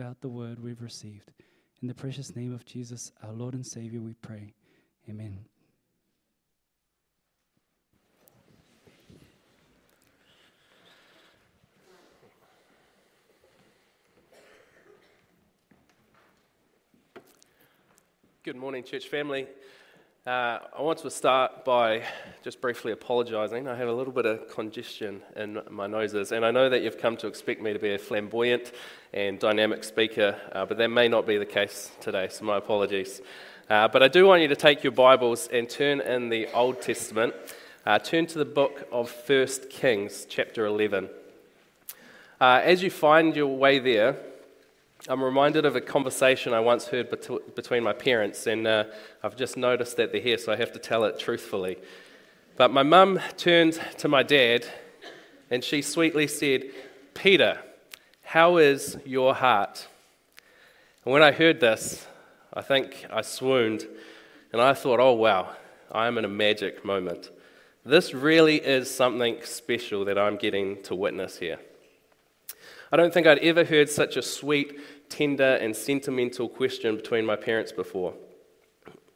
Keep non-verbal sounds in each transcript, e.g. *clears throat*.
out the word we've received. In the precious name of Jesus, our Lord and Savior, we pray. Amen. Good morning, church family. Uh, I want to start by just briefly apologising. I have a little bit of congestion in my noses, and I know that you've come to expect me to be a flamboyant and dynamic speaker, uh, but that may not be the case today, so my apologies. Uh, but I do want you to take your Bibles and turn in the Old Testament. Uh, turn to the book of 1 Kings, chapter 11. Uh, as you find your way there, I'm reminded of a conversation I once heard bet- between my parents, and uh, I've just noticed that they're here, so I have to tell it truthfully. But my mum turned to my dad and she sweetly said, Peter, how is your heart? And when I heard this, I think I swooned and I thought, oh wow, I am in a magic moment. This really is something special that I'm getting to witness here. I don't think I'd ever heard such a sweet, tender, and sentimental question between my parents before.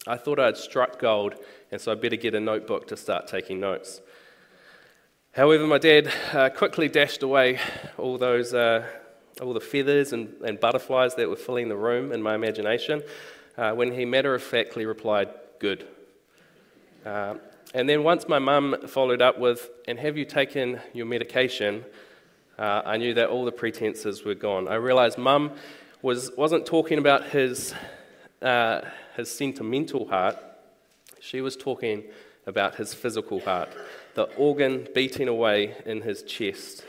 I thought I'd struck gold, and so I better get a notebook to start taking notes. However, my dad uh, quickly dashed away all those, uh, all the feathers and, and, butterflies that were filling the room in my imagination uh, when he matter of factly replied, Good. Uh, and then once my mum followed up with, And have you taken your medication? Uh, I knew that all the pretenses were gone. I realized mum was, wasn't talking about his, uh, his sentimental heart, she was talking about his physical heart, the organ beating away in his chest.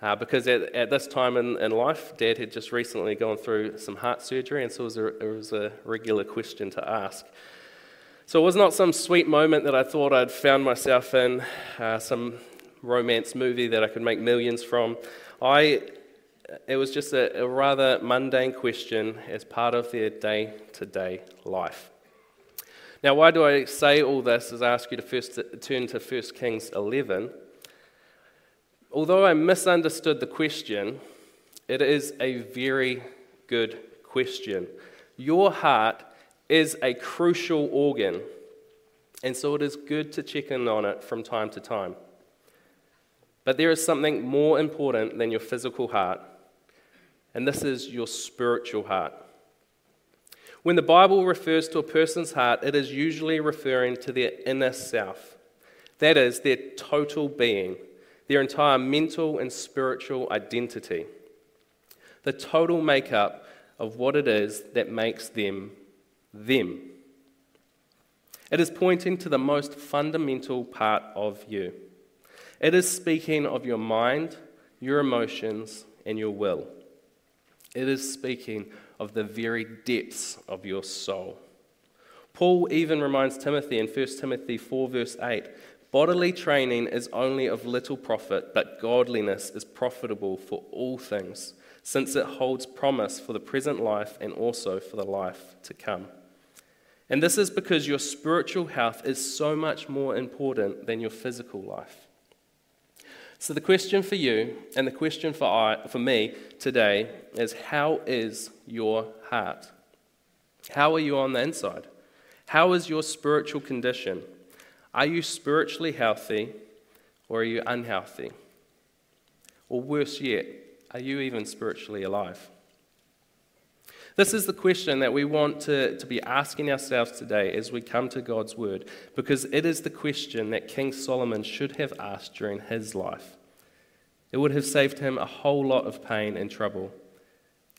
Uh, because at, at, this time in, in, life, Dad had just recently gone through some heart surgery, and so it was, a, it was a regular question to ask. So it was not some sweet moment that I thought I'd found myself in, uh, some romance movie that I could make millions from. I, it was just a, a rather mundane question as part of their day to day life. Now, why do I say all this is I ask you to first turn to 1 Kings 11. Although I misunderstood the question, it is a very good question. Your heart is a crucial organ, and so it is good to check in on it from time to time. But there is something more important than your physical heart, and this is your spiritual heart. When the Bible refers to a person's heart, it is usually referring to their inner self. That is, their total being, their entire mental and spiritual identity. The total makeup of what it is that makes them them. It is pointing to the most fundamental part of you. It is speaking of your mind, your emotions, and your will. It is speaking of the very depths of your soul. Paul even reminds Timothy in 1 Timothy 4, verse 8 bodily training is only of little profit, but godliness is profitable for all things, since it holds promise for the present life and also for the life to come. And this is because your spiritual health is so much more important than your physical life. So, the question for you and the question for, I, for me today is how is your heart? How are you on the inside? How is your spiritual condition? Are you spiritually healthy or are you unhealthy? Or worse yet, are you even spiritually alive? This is the question that we want to, to be asking ourselves today as we come to God's Word, because it is the question that King Solomon should have asked during his life. It would have saved him a whole lot of pain and trouble.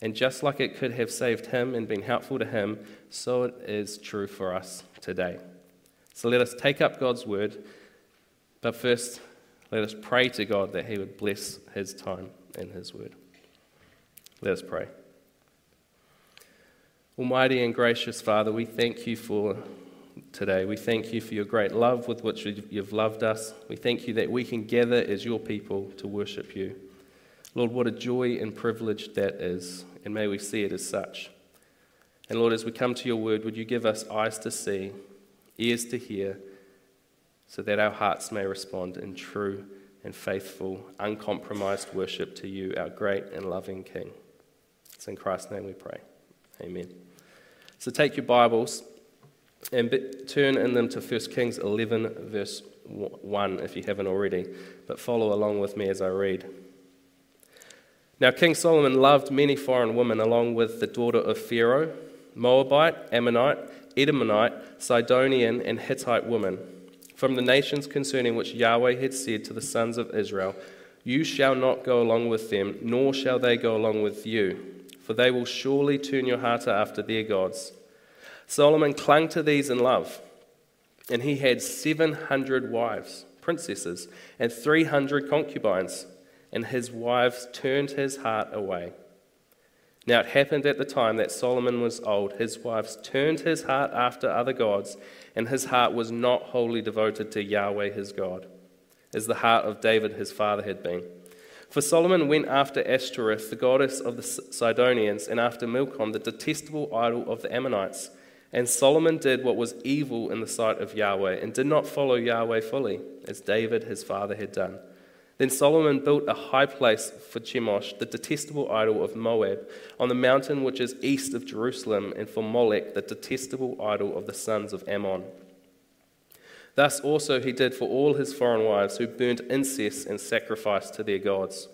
And just like it could have saved him and been helpful to him, so it is true for us today. So let us take up God's Word, but first, let us pray to God that He would bless His time and His Word. Let us pray. Almighty and gracious Father, we thank you for today. We thank you for your great love with which you've loved us. We thank you that we can gather as your people to worship you. Lord, what a joy and privilege that is, and may we see it as such. And Lord, as we come to your word, would you give us eyes to see, ears to hear, so that our hearts may respond in true and faithful, uncompromised worship to you, our great and loving King. It's in Christ's name we pray. Amen. So take your Bibles and turn in them to 1 Kings 11, verse 1, if you haven't already, but follow along with me as I read. Now, King Solomon loved many foreign women, along with the daughter of Pharaoh, Moabite, Ammonite, Edomite, Sidonian, and Hittite women, from the nations concerning which Yahweh had said to the sons of Israel, You shall not go along with them, nor shall they go along with you, for they will surely turn your heart after their gods. Solomon clung to these in love, and he had 700 wives, princesses, and 300 concubines and his wives turned his heart away. Now it happened at the time that Solomon was old, his wives turned his heart after other gods, and his heart was not wholly devoted to Yahweh his God, as the heart of David his father had been. For Solomon went after Ashtoreth, the goddess of the Sidonians, and after Milcom, the detestable idol of the Ammonites. And Solomon did what was evil in the sight of Yahweh, and did not follow Yahweh fully, as David his father had done. Then Solomon built a high place for Chemosh, the detestable idol of Moab, on the mountain which is east of Jerusalem, and for Molech, the detestable idol of the sons of Ammon. Thus also he did for all his foreign wives who burnt incense and sacrificed to their gods.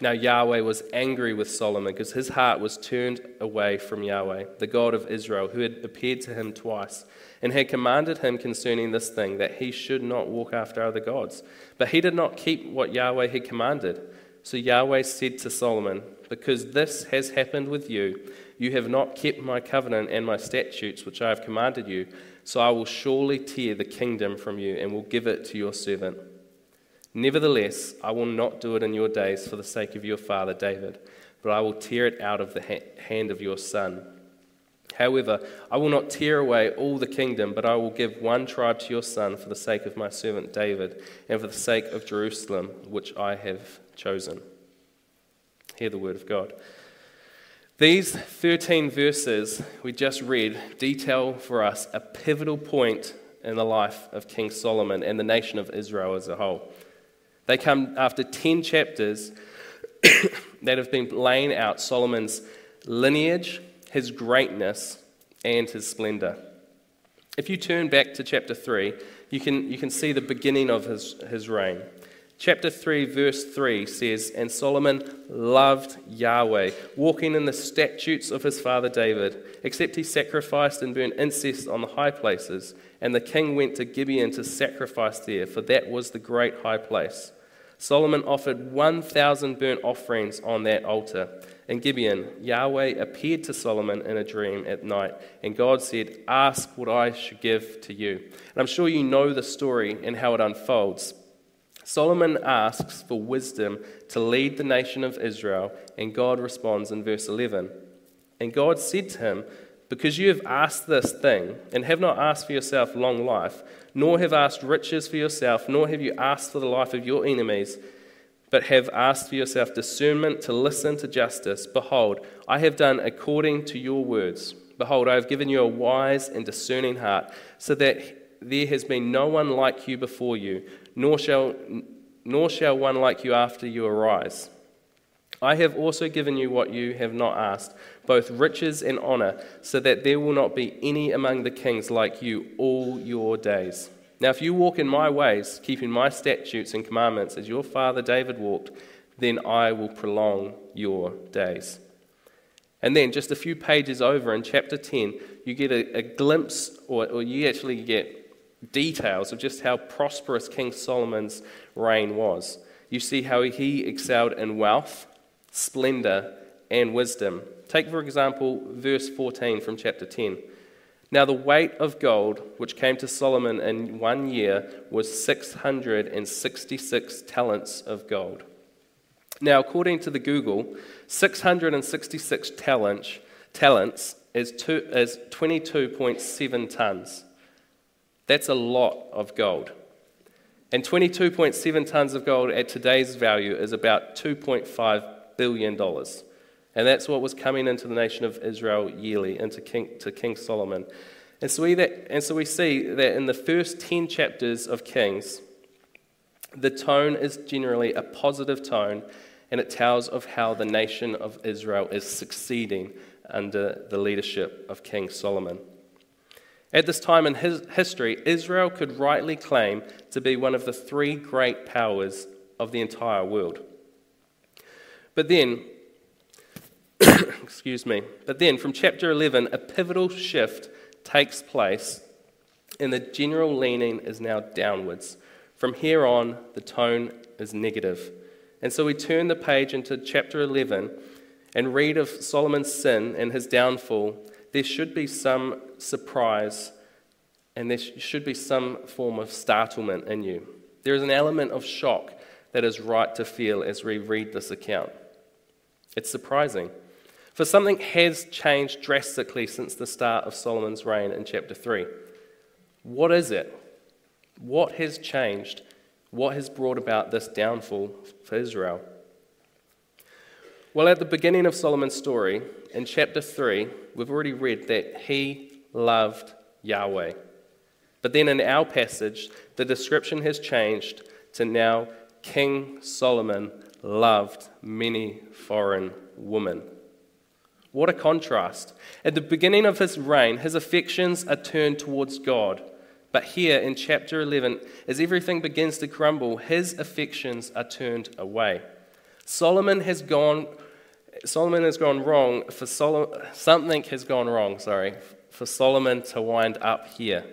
Now Yahweh was angry with Solomon because his heart was turned away from Yahweh, the God of Israel, who had appeared to him twice and had commanded him concerning this thing, that he should not walk after other gods. But he did not keep what Yahweh had commanded. So Yahweh said to Solomon, Because this has happened with you, you have not kept my covenant and my statutes which I have commanded you, so I will surely tear the kingdom from you and will give it to your servant. Nevertheless, I will not do it in your days for the sake of your father David, but I will tear it out of the hand of your son. However, I will not tear away all the kingdom, but I will give one tribe to your son for the sake of my servant David, and for the sake of Jerusalem, which I have chosen. Hear the word of God. These 13 verses we just read detail for us a pivotal point in the life of King Solomon and the nation of Israel as a whole. They come after 10 chapters *coughs* that have been laying out Solomon's lineage, his greatness, and his splendor. If you turn back to chapter 3, you can, you can see the beginning of his, his reign. Chapter 3, verse 3 says, And Solomon loved Yahweh, walking in the statutes of his father David, except he sacrificed and burned incense on the high places. And the king went to Gibeon to sacrifice there, for that was the great high place. Solomon offered 1,000 burnt offerings on that altar. In Gibeon, Yahweh appeared to Solomon in a dream at night, and God said, Ask what I should give to you. And I'm sure you know the story and how it unfolds. Solomon asks for wisdom to lead the nation of Israel, and God responds in verse 11. And God said to him, Because you have asked this thing, and have not asked for yourself long life, nor have asked riches for yourself, nor have you asked for the life of your enemies, but have asked for yourself discernment to listen to justice, behold, I have done according to your words. Behold, I have given you a wise and discerning heart, so that there has been no one like you before you, nor shall, nor shall one like you after you arise. I have also given you what you have not asked, both riches and honor, so that there will not be any among the kings like you all your days. Now, if you walk in my ways, keeping my statutes and commandments as your father David walked, then I will prolong your days. And then, just a few pages over in chapter 10, you get a, a glimpse, or, or you actually get details of just how prosperous King Solomon's reign was. You see how he excelled in wealth splendor, and wisdom. Take, for example, verse 14 from chapter 10. Now, the weight of gold which came to Solomon in one year was 666 talents of gold. Now, according to the Google, 666 talents, talents is, two, is 22.7 tons. That's a lot of gold. And 22.7 tons of gold at today's value is about 2.5 billion dollars. And that's what was coming into the nation of Israel yearly, into King, to King Solomon. And so, we that, and so we see that in the first 10 chapters of Kings, the tone is generally a positive tone, and it tells of how the nation of Israel is succeeding under the leadership of King Solomon. At this time in his history, Israel could rightly claim to be one of the three great powers of the entire world. But then, *coughs* excuse me, but then from chapter 11, a pivotal shift takes place, and the general leaning is now downwards. From here on, the tone is negative. And so we turn the page into chapter 11 and read of Solomon's sin and his downfall. There should be some surprise and there should be some form of startlement in you. There is an element of shock that is right to feel as we read this account. It's surprising. For something has changed drastically since the start of Solomon's reign in chapter 3. What is it? What has changed? What has brought about this downfall for Israel? Well, at the beginning of Solomon's story, in chapter 3, we've already read that he loved Yahweh. But then in our passage, the description has changed to now King Solomon loved many foreign women. What a contrast. At the beginning of his reign, his affections are turned towards God. But here in chapter 11, as everything begins to crumble, his affections are turned away. Solomon has gone Solomon has gone wrong for Solomon, something has gone wrong, sorry, for Solomon to wind up here.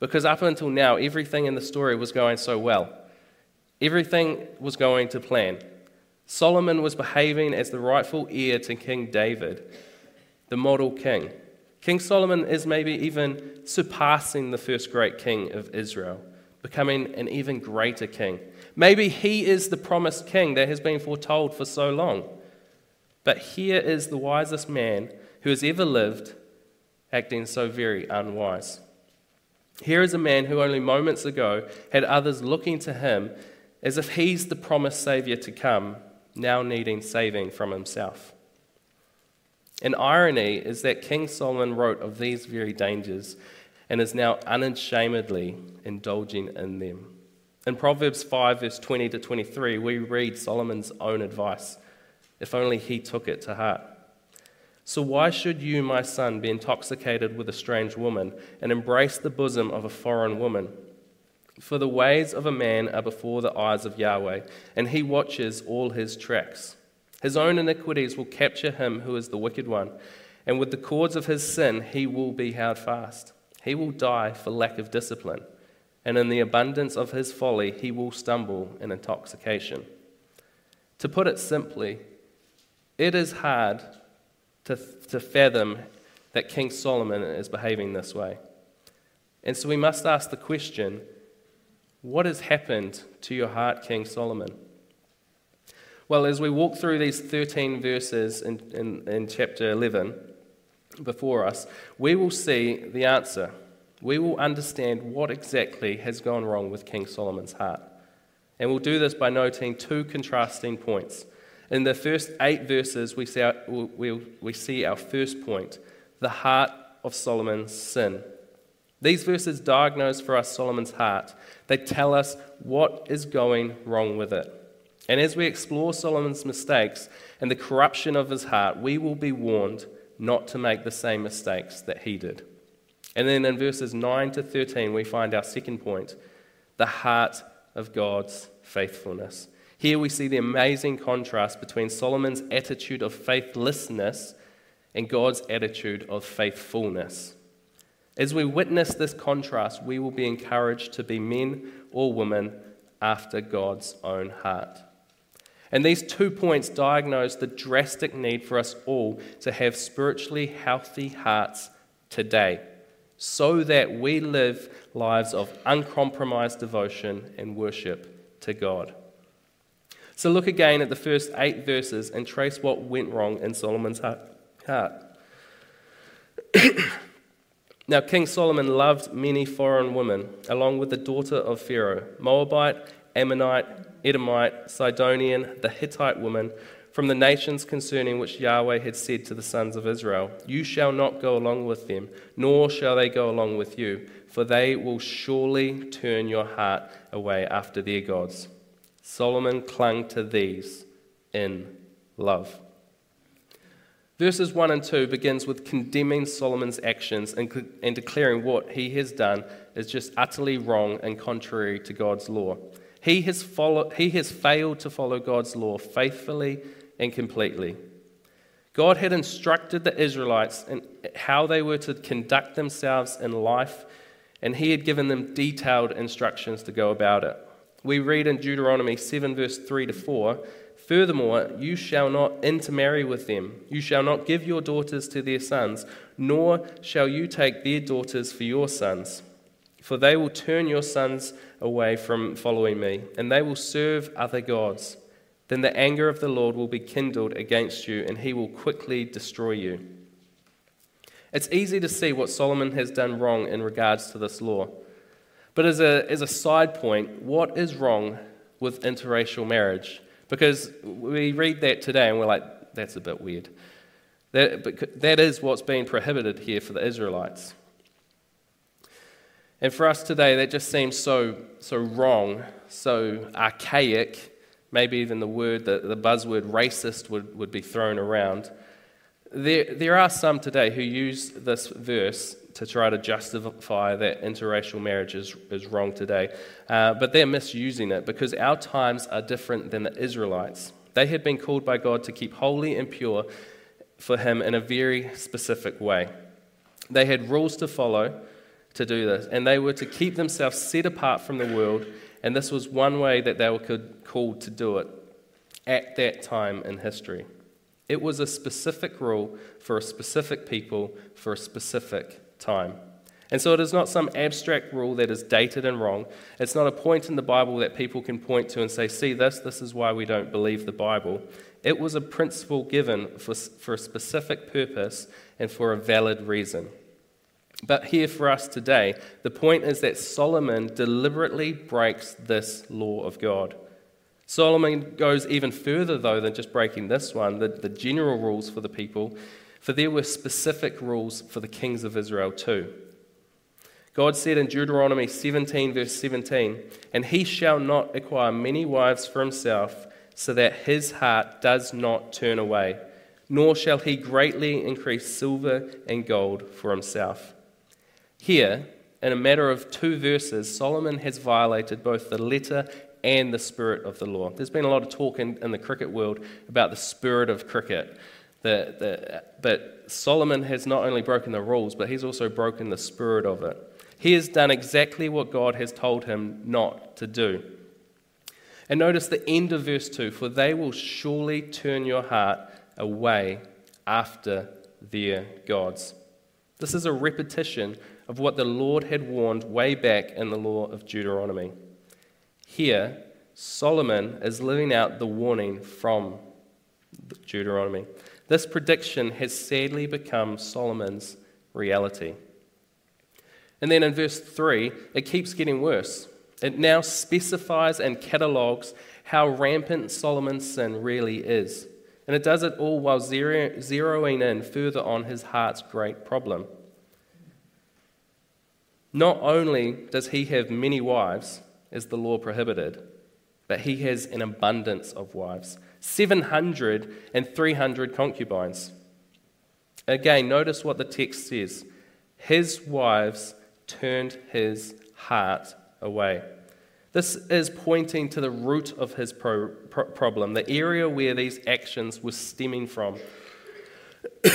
Because up until now, everything in the story was going so well. Everything was going to plan. Solomon was behaving as the rightful heir to King David, the model king. King Solomon is maybe even surpassing the first great king of Israel, becoming an even greater king. Maybe he is the promised king that has been foretold for so long. But here is the wisest man who has ever lived acting so very unwise. Here is a man who only moments ago had others looking to him as if he's the promised Savior to come, now needing saving from himself. An irony is that King Solomon wrote of these very dangers and is now unashamedly indulging in them. In Proverbs 5, verse 20 to 23, we read Solomon's own advice, if only he took it to heart. So, why should you, my son, be intoxicated with a strange woman and embrace the bosom of a foreign woman? For the ways of a man are before the eyes of Yahweh, and he watches all his tracks. His own iniquities will capture him who is the wicked one, and with the cords of his sin he will be held fast. He will die for lack of discipline, and in the abundance of his folly he will stumble in intoxication. To put it simply, it is hard to, to fathom that King Solomon is behaving this way. And so we must ask the question what has happened to your heart, King Solomon? Well, as we walk through these 13 verses in, in, in, chapter 11 before us, we will see the answer. We will understand what exactly has gone wrong with King Solomon's heart. And we'll do this by noting two contrasting points. In the first eight verses, we see our, we, we see our first point the heart of Solomon's sin. These verses diagnose for us Solomon's heart. They tell us what is going wrong with it. And as we explore Solomon's mistakes and the corruption of his heart, we will be warned not to make the same mistakes that he did. And then in verses 9 to 13, we find our second point the heart of God's faithfulness. Here we see the amazing contrast between Solomon's attitude of faithlessness and God's attitude of faithfulness. As we witness this contrast, we will be encouraged to be men or women after God's own heart. And these two points diagnose the drastic need for us all to have spiritually healthy hearts today, so that we live lives of uncompromised devotion and worship to God. So look again at the first eight verses and trace what went wrong in Solomon's heart. *clears throat* Now, King Solomon loved many foreign women, along with the daughter of Pharaoh Moabite, Ammonite, Edomite, Sidonian, the Hittite woman, from the nations concerning which Yahweh had said to the sons of Israel, You shall not go along with them, nor shall they go along with you, for they will surely turn your heart away after their gods. Solomon clung to these, in love. Verses 1 and 2 begins with condemning Solomon's actions and, and declaring what he has done is just utterly wrong and contrary to God's law. He has, follow, he has failed to follow God's law faithfully and completely. God had instructed the Israelites in how they were to conduct themselves in life, and He had given them detailed instructions to go about it. We read in Deuteronomy 7, verse 3 to 4 Furthermore, you shall not intermarry with them. You shall not give your daughters to their sons, nor shall you take their daughters for your sons. For they will turn your sons away from following me, and they will serve other gods. Then the anger of the Lord will be kindled against you, and he will quickly destroy you. It's easy to see what Solomon has done wrong in regards to this law. But as a, as a side point, what is wrong with interracial marriage? Because we read that today and we're like, that's a bit weird. That, that is what's being prohibited here for the Israelites. And for us today, that just seems so, so wrong, so archaic, maybe even the word, the, the buzzword racist would, would be thrown around. There, there are some today who use this verse to try to justify that interracial marriage is, is wrong today, uh, but they're misusing it because our times are different than the Israelites. They had been called by God to keep holy and pure for Him in a very specific way. They had rules to follow to do this, and they were to keep themselves set apart from the world and this was one way that they were called to do it at that time in history. It was a specific rule for a specific people for a specific time. And so it is not some abstract rule that is dated and wrong. It's not a point in the Bible that people can point to and say, see this, this is why we don't believe the Bible. It was a principle given for, for a specific purpose and for a valid reason. But here for us today, the point is that Solomon deliberately breaks this law of God. Solomon goes even further, though, than just breaking this one, the, the general rules for the people, for there were specific rules for the kings of Israel too. God said in Deuteronomy 17, verse 17, And he shall not acquire many wives for himself, so that his heart does not turn away, nor shall he greatly increase silver and gold for himself. Here, in a matter of two verses, Solomon has violated both the letter and the spirit of the law. There's been a lot of talk in, in the cricket world about the spirit of cricket. The, the, but Solomon has not only broken the rules, but he's also broken the spirit of it. He has done exactly what God has told him not to do. And notice the end of verse 2 For they will surely turn your heart away after their gods. This is a repetition of what the Lord had warned way back in the law of Deuteronomy. Here, Solomon is living out the warning from Deuteronomy. This prediction has sadly become Solomon's reality. And then in verse 3, it keeps getting worse. It now specifies and catalogues how rampant Solomon's sin really is. And it does it all while zeroing in further on his heart's great problem. Not only does he have many wives, as the law prohibited, but he has an abundance of wives 700 and 300 concubines. Again, notice what the text says his wives turned his heart away. This is pointing to the root of his pro- pro- problem, the area where these actions were stemming from. *coughs*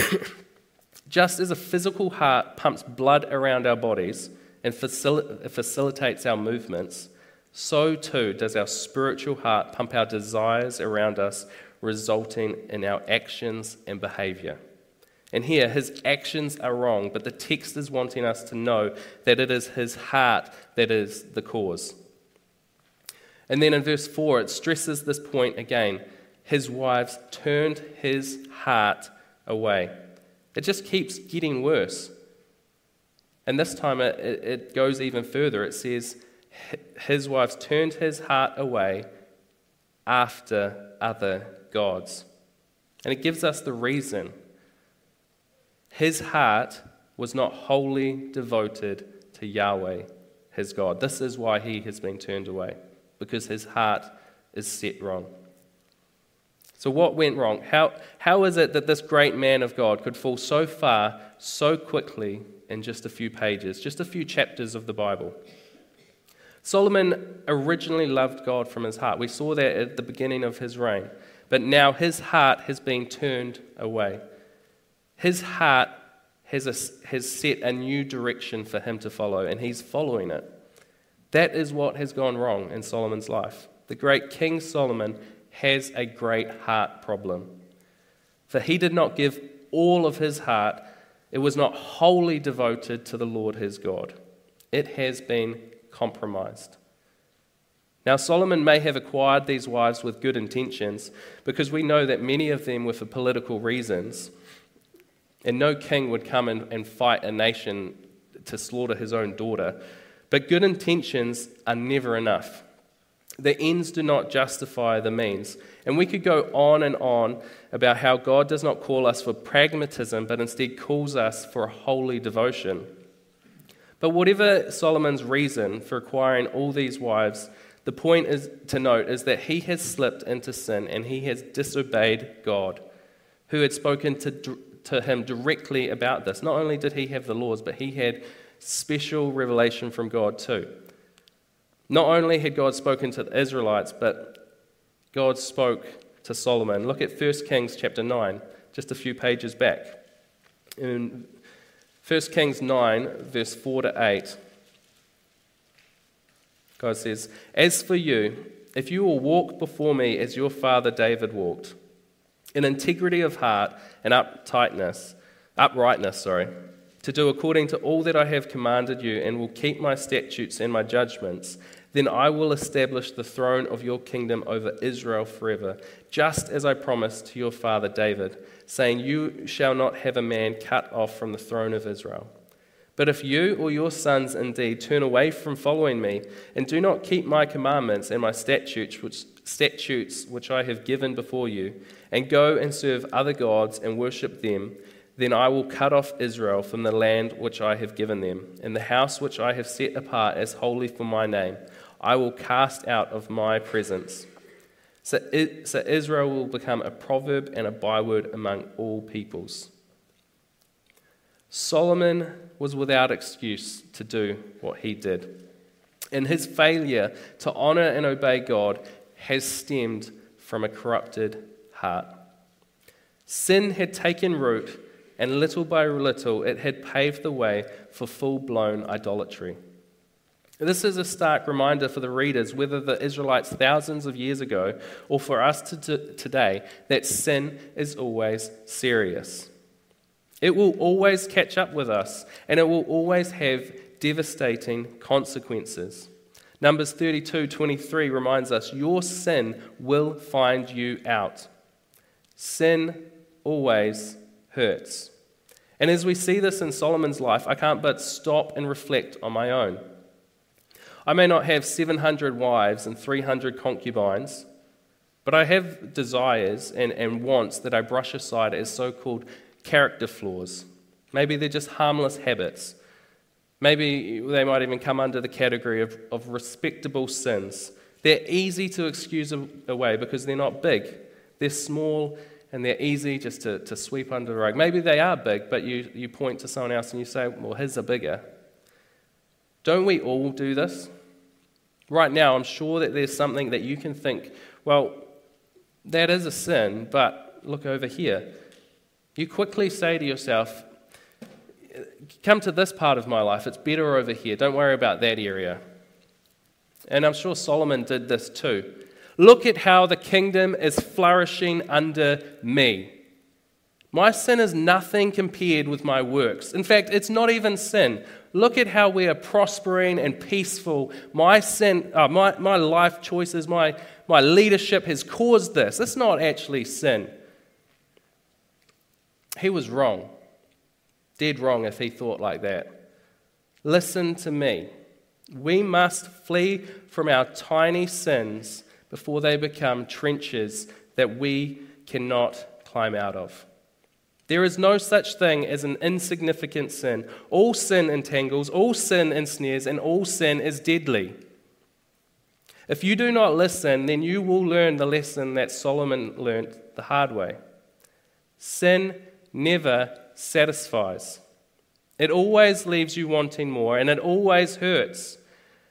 Just as a physical heart pumps blood around our bodies, and facil- facilitates our movements, so too does our spiritual heart pump our desires around us, resulting in our actions and behavior. And here, his actions are wrong, but the text is wanting us to know that it is his heart that is the cause. And then in verse 4, it stresses this point again. His wives turned his heart away. It just keeps getting worse. And this time it, it goes even further. It says, His wives turned his heart away after other gods. And it gives us the reason. His heart was not wholly devoted to Yahweh, his God. This is why he has been turned away, because his heart is set wrong. So, what went wrong? How, how is it that this great man of God could fall so far so quickly in just a few pages, just a few chapters of the Bible? Solomon originally loved God from his heart. We saw that at the beginning of his reign. But now his heart has been turned away. His heart has, a, has set a new direction for him to follow, and he's following it. That is what has gone wrong in Solomon's life. The great King Solomon has a great heart problem. For he did not give all of his heart, it was not wholly devoted to the Lord his God. It has been compromised. Now, Solomon may have acquired these wives with good intentions because we know that many of them were for political reasons. And no king would come and, and fight a nation to slaughter his own daughter. But good intentions are never enough. The ends do not justify the means. And we could go on and on about how God does not call us for pragmatism, but instead calls us for a holy devotion. But whatever Solomon's reason for acquiring all these wives, the point is to note is that he has slipped into sin and he has disobeyed God, who had spoken to, to him directly about this. Not only did he have the laws, but he had special revelation from God too. Not only had God spoken to the Israelites, but God spoke to Solomon. Look at 1 Kings chapter 9, just a few pages back. In 1 Kings 9, verse 4 to 8, God says, As for you, if you will walk before me as your father David walked, in integrity of heart and uprightness, uprightness, sorry, to do according to all that I have commanded you, and will keep my statutes and my judgments, then I will establish the throne of your kingdom over Israel forever, just as I promised to your father David saying, You shall not have a man cut off from the throne of Israel. But if you or your sons indeed turn away from following me, and do not keep my commandments and my statutes which, statutes which I have given before you, and go and serve other gods and worship them, then I will cut off Israel from the land which I have given them, and the house which I have set apart as holy for my name, I will cast out of my presence. So, so Israel will become a proverb and a byword among all peoples. Solomon was without excuse to do what he did. And his failure to honor and obey God has stemmed from a corrupted heart. Sin had taken root, and little by little it had paved the way for full blown idolatry. This is a stark reminder for the readers, whether the Israelites thousands of years ago or for us to today, that sin is always serious. It will always catch up with us, and it will always have devastating consequences. Numbers 32 23 reminds us, Your sin will find you out. Sin always hurts. And as we see this in Solomon's life, I can't but stop and reflect on my own. I may not have 700 wives and 300 concubines, but I have desires and, and wants that I brush aside as so called character flaws. Maybe they're just harmless habits. Maybe they might even come under the category of, of respectable sins. They're easy to excuse away because they're not big. They're small and they're easy just to, to sweep under the rug. Maybe they are big, but you, you point to someone else and you say, well, his are bigger. Don't we all do this? Right now, I'm sure that there's something that you can think, well, that is a sin, but look over here. You quickly say to yourself, come to this part of my life, it's better over here. Don't worry about that area. And I'm sure Solomon did this too. Look at how the kingdom is flourishing under me. My sin is nothing compared with my works. In fact, it's not even sin. Look at how we are prospering and peaceful. My sin, uh, my, my life choices, my, my leadership has caused this. It's not actually sin. He was wrong. Dead wrong if he thought like that. Listen to me. We must flee from our tiny sins before they become trenches that we cannot climb out of. There is no such thing as an insignificant sin. All sin entangles, all sin ensnares, and all sin is deadly. If you do not listen, then you will learn the lesson that Solomon learnt the hard way. Sin never satisfies. It always leaves you wanting more, and it always hurts.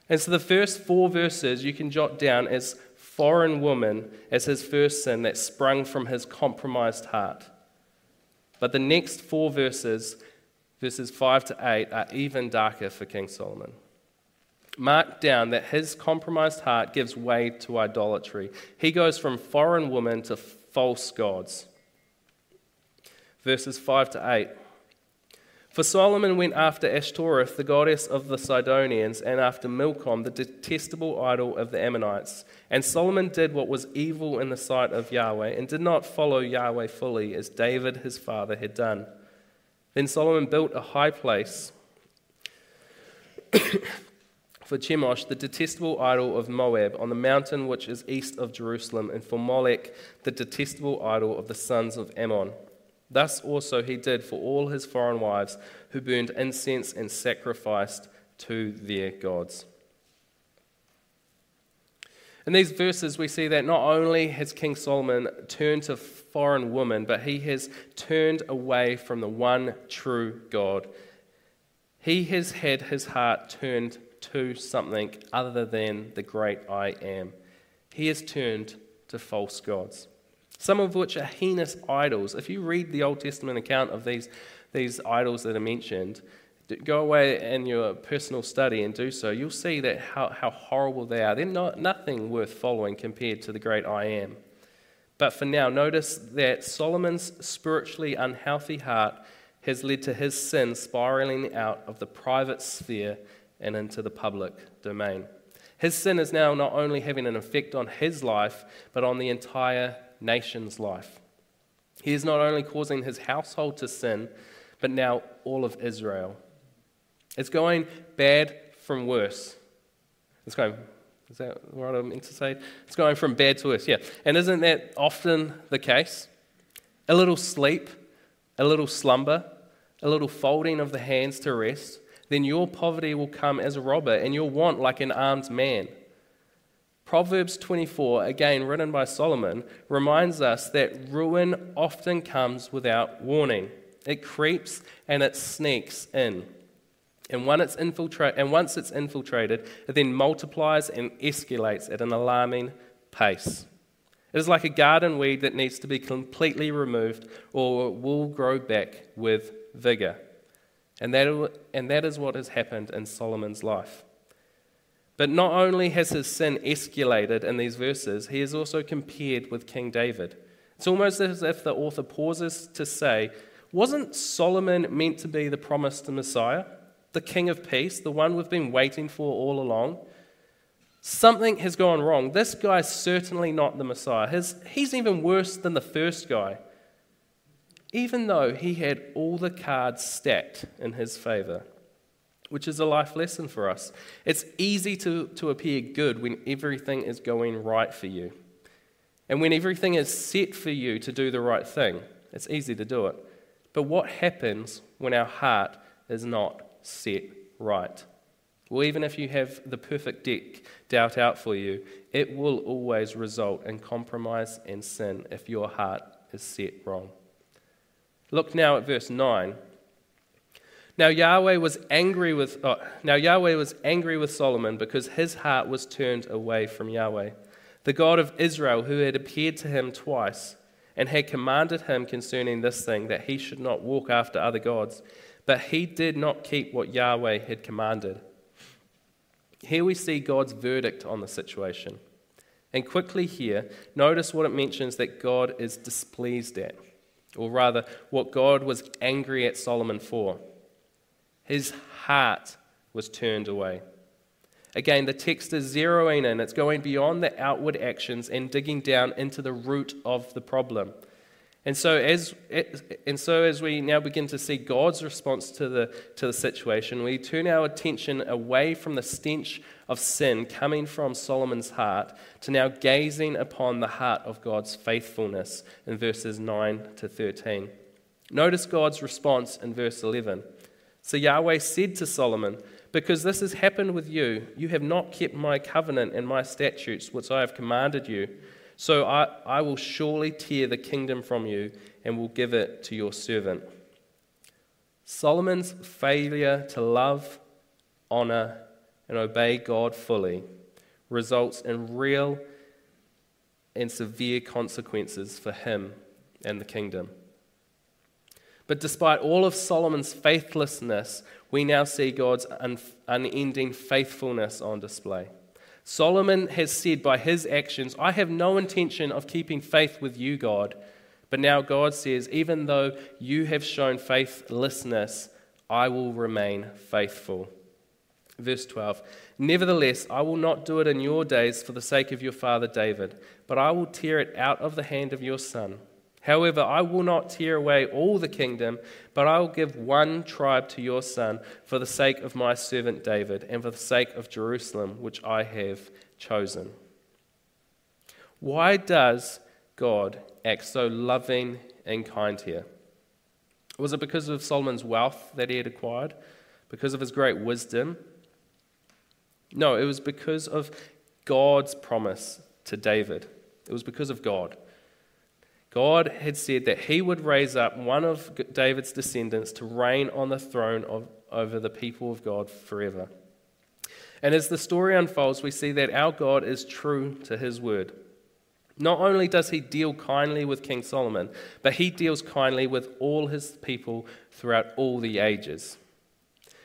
And so the first four verses you can jot down as foreign woman as his first sin that sprung from his compromised heart. But the next four verses, verses 5 to 8, are even darker for King Solomon. Mark down that his compromised heart gives way to idolatry. He goes from foreign woman to false gods. Verses 5 to 8. For Solomon went after Ashtoreth, the goddess of the Sidonians, and after Milcom, the detestable idol of the Ammonites. And Solomon did what was evil in the sight of Yahweh, and did not follow Yahweh fully, as David his father had done. Then Solomon built a high place *coughs* for Chemosh, the detestable idol of Moab, on the mountain which is east of Jerusalem, and for Molech, the detestable idol of the sons of Ammon. Thus also he did for all his foreign wives who burned incense and sacrificed to their gods. In these verses, we see that not only has King Solomon turned to foreign women, but he has turned away from the one true God. He has had his heart turned to something other than the great I am. He has turned to false gods some of which are heinous idols. If you read the Old Testament account of these, these idols that are mentioned, go away in your personal study and do so, you'll see that how, how horrible they are. They're not, nothing worth following compared to the great I am. But for now, notice that Solomon's spiritually unhealthy heart has led to his sin spiraling out of the private sphere and into the public domain. His sin is now not only having an effect on his life, but on the entire nation's life. He is not only causing his household to sin, but now all of Israel. It's going bad from worse. It's going, is that what I meant to say? It's going from bad to worse, yeah. And isn't that often the case? A little sleep, a little slumber, a little folding of the hands to rest, then your poverty will come as a robber and your want like an armed man. Proverbs 24, again written by Solomon, reminds us that ruin often comes without warning. It creeps and it sneaks in. And, it's infiltra- and once it's infiltrated, it then multiplies and escalates at an alarming pace. It is like a garden weed that needs to be completely removed or it will grow back with vigor. And that, and that is what has happened in Solomon's life. But not only has his sin escalated in these verses, he is also compared with King David. It's almost as if the author pauses to say, Wasn't Solomon meant to be the promised Messiah, the King of Peace, the one we've been waiting for all along? Something has gone wrong. This guy's certainly not the Messiah. His, he's even worse than the first guy, even though he had all the cards stacked in his favor which is a life lesson for us. It's easy to, to appear good when everything is going right for you. And when everything is set for you to do the right thing, it's easy to do it. But what happens when our heart is not set right? Well, even if you have the perfect deck dealt out for you, it will always result in compromise and sin if your heart is set wrong. Look now at verse 9 now Yahweh was angry with oh, now Yahweh was angry with Solomon because his heart was turned away from Yahweh, the God of Israel, who had appeared to him twice and had commanded him concerning this thing that he should not walk after other gods, but he did not keep what Yahweh had commanded. Here we see God's verdict on the situation. And quickly here, notice what it mentions that God is displeased at, or rather, what God was angry at Solomon for. His heart was turned away. Again, the text is zeroing in, it's going beyond the outward actions and digging down into the root of the problem. And so, as, and so, as we now begin to see God's response to the, to the situation, we turn our attention away from the stench of sin coming from Solomon's heart to now gazing upon the heart of God's faithfulness in verses 9 to 13. Notice God's response in verse 11. So Yahweh said to Solomon, Because this has happened with you, you have not kept my covenant and my statutes, which I have commanded you. So I, I will surely tear the kingdom from you and will give it to your servant. Solomon's failure to love, honor, and obey God fully results in real and severe consequences for him and the kingdom. But despite all of Solomon's faithlessness, we now see God's un- unending faithfulness on display. Solomon has said by his actions, I have no intention of keeping faith with you, God. But now God says, even though you have shown faithlessness, I will remain faithful. Verse 12 Nevertheless, I will not do it in your days for the sake of your father David, but I will tear it out of the hand of your son. However, I will not tear away all the kingdom, but I will give one tribe to your son for the sake of my servant David and for the sake of Jerusalem, which I have chosen. Why does God act so loving and kind here? Was it because of Solomon's wealth that he had acquired? Because of his great wisdom? No, it was because of God's promise to David. It was because of God. God had said that he would raise up one of David's descendants to reign on the throne of, over the people of God forever. And as the story unfolds, we see that our God is true to his word. Not only does he deal kindly with King Solomon, but he deals kindly with all his people throughout all the ages.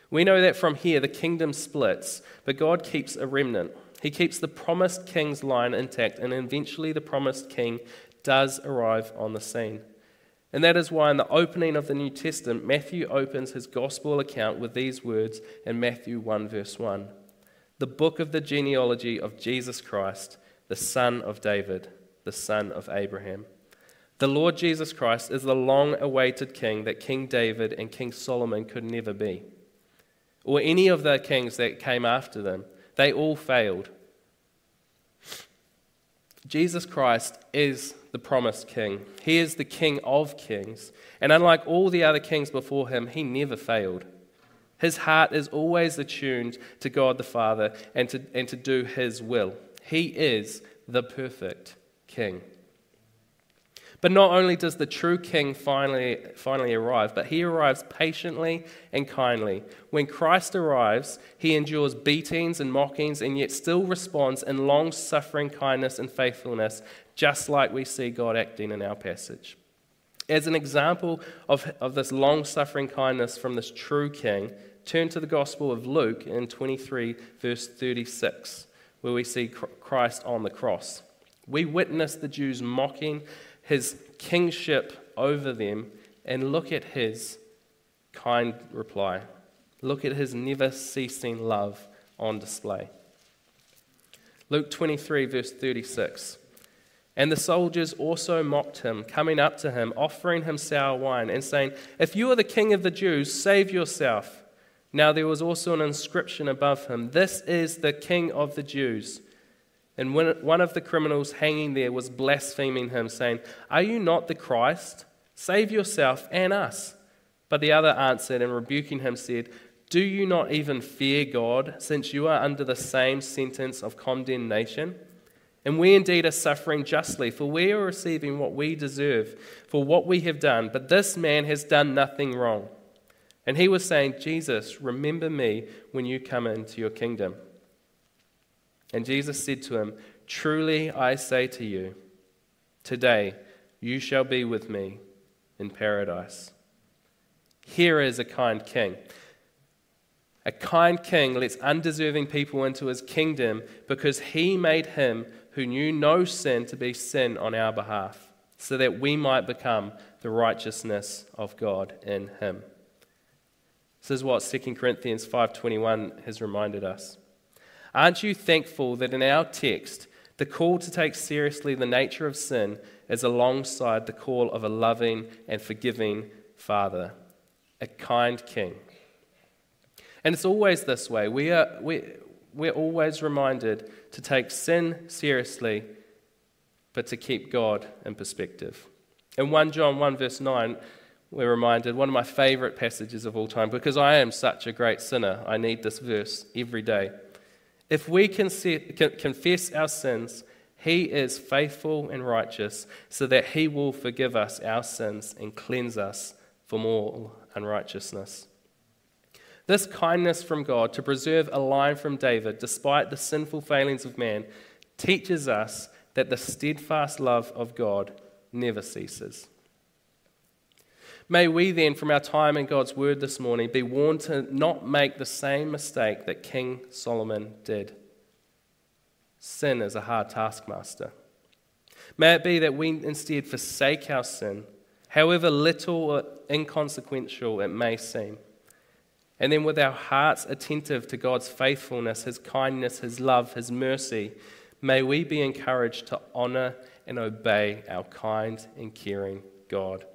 We know that from here the kingdom splits, but God keeps a remnant. He keeps the promised king's line intact, and eventually the promised king does arrive on the scene. And that is why, in the opening of the New Testament, Matthew opens his gospel account with these words in Matthew 1, verse 1 The book of the genealogy of Jesus Christ, the son of David, the son of Abraham. The Lord Jesus Christ is the long awaited king that King David and King Solomon could never be, or any of the kings that came after them. They all failed. Jesus Christ is the promised king. He is the king of kings. And unlike all the other kings before him, he never failed. His heart is always attuned to God the Father and to, and to do his will. He is the perfect king. But not only does the true king finally, finally arrive, but he arrives patiently and kindly. When Christ arrives, he endures beatings and mockings and yet still responds in long suffering kindness and faithfulness, just like we see God acting in our passage. As an example of, of this long suffering kindness from this true king, turn to the Gospel of Luke in 23, verse 36, where we see Christ on the cross. We witness the Jews mocking his kingship over them, and look at his kind reply. Look at his never ceasing love on display. Luke 23, verse 36. And the soldiers also mocked him, coming up to him, offering him sour wine, and saying, If you are the king of the Jews, save yourself. Now there was also an inscription above him This is the king of the Jews. And one of the criminals hanging there was blaspheming him, saying, Are you not the Christ? Save yourself and us. But the other answered and rebuking him said, Do you not even fear God, since you are under the same sentence of condemnation? And we indeed are suffering justly, for we are receiving what we deserve for what we have done, but this man has done nothing wrong. And he was saying, Jesus, remember me when you come into your kingdom. And Jesus said to him, Truly I say to you, today you shall be with me in paradise. Here is a kind king. A kind king lets undeserving people into his kingdom because he made him who knew no sin to be sin on our behalf, so that we might become the righteousness of God in him. This is what 2 Corinthians 5:21 has reminded us. Aren't you thankful that in our text, the call to take seriously the nature of sin is alongside the call of a loving and forgiving Father, a kind King? And it's always this way. We are, we, we're always reminded to take sin seriously, but to keep God in perspective. In 1 John 1, verse 9, we're reminded one of my favorite passages of all time because I am such a great sinner. I need this verse every day. If we can confess our sins, he is faithful and righteous so that he will forgive us our sins and cleanse us from all unrighteousness. This kindness from God to preserve a line from David despite the sinful failings of man teaches us that the steadfast love of God never ceases. May we then, from our time in God's word this morning, be warned to not make the same mistake that King Solomon did. Sin is a hard taskmaster. May it be that we instead forsake our sin, however little or inconsequential it may seem. And then, with our hearts attentive to God's faithfulness, His kindness, His love, His mercy, may we be encouraged to honor and obey our kind and caring God.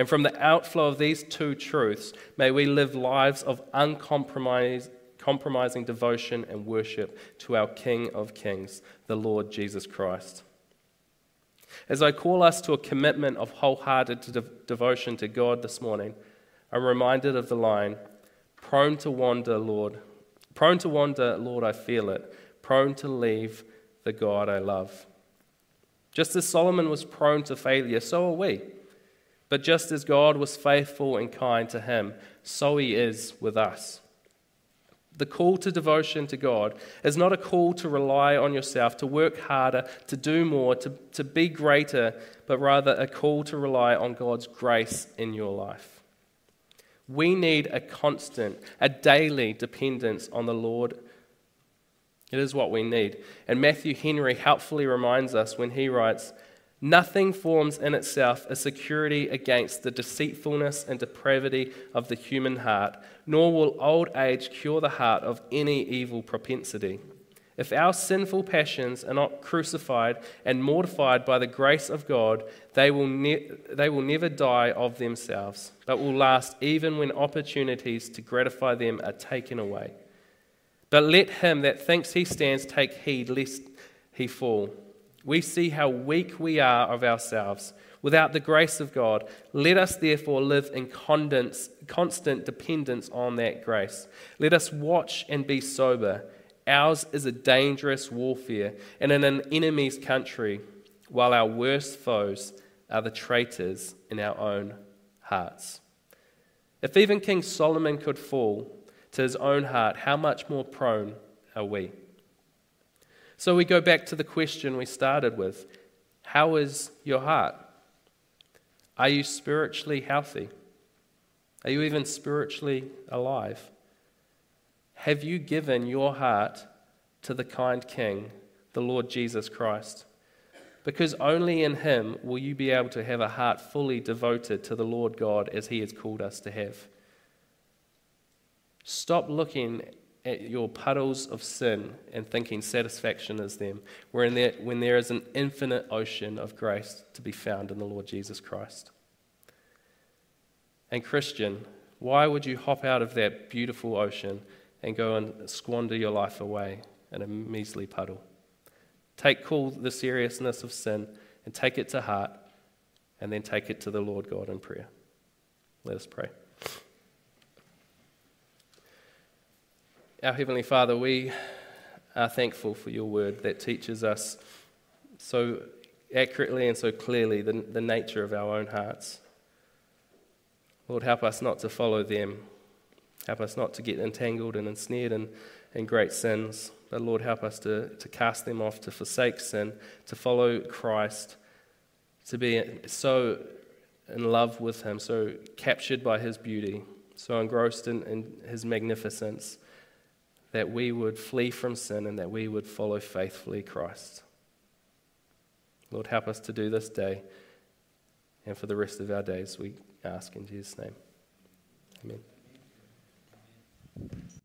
And from the outflow of these two truths, may we live lives of uncompromising devotion and worship to our King of Kings, the Lord Jesus Christ. As I call us to a commitment of wholehearted de- devotion to God this morning, I'm reminded of the line, prone to wander, Lord. Prone to wander, Lord, I feel it. Prone to leave the God I love. Just as Solomon was prone to failure, so are we. But just as God was faithful and kind to him, so he is with us. The call to devotion to God is not a call to rely on yourself, to work harder, to do more, to, to be greater, but rather a call to rely on God's grace in your life. We need a constant, a daily dependence on the Lord. It is what we need. And Matthew Henry helpfully reminds us when he writes, Nothing forms in itself a security against the deceitfulness and depravity of the human heart, nor will old age cure the heart of any evil propensity. If our sinful passions are not crucified and mortified by the grace of God, they will, ne- they will never die of themselves, but will last even when opportunities to gratify them are taken away. But let him that thinks he stands take heed lest he fall we see how weak we are of ourselves without the grace of God. Let us therefore live in constant dependence on that grace. Let us watch and be sober. Ours is a dangerous warfare and in an enemy's country, while our worst foes are the traitors in our own hearts. If even King Solomon could fall to his own heart, how much more prone are we? So we go back to the question we started with How is your heart? Are you spiritually healthy? Are you even spiritually alive? Have you given your heart to the kind King, the Lord Jesus Christ? Because only in Him will you be able to have a heart fully devoted to the Lord God as He has called us to have. Stop looking at your puddles of sin and thinking satisfaction is them, when there, when there is an infinite ocean of grace to be found in the Lord Jesus Christ. And, Christian, why would you hop out of that beautiful ocean and go and squander your life away in a measly puddle? Take cool the seriousness of sin and take it to heart, and then take it to the Lord God in prayer. Let us pray. Our Heavenly Father, we are thankful for your word that teaches us so accurately and so clearly the, the nature of our own hearts. Lord, help us not to follow them. Help us not to get entangled and ensnared in, in great sins. But Lord, help us to, to cast them off, to forsake sin, to follow Christ, to be so in love with Him, so captured by His beauty, so engrossed in, in His magnificence that we would flee from sin and that we would follow faithfully Christ. Lord, help us to do this day and for the rest of our days, we ask in Jesus' name. Amen. Amen.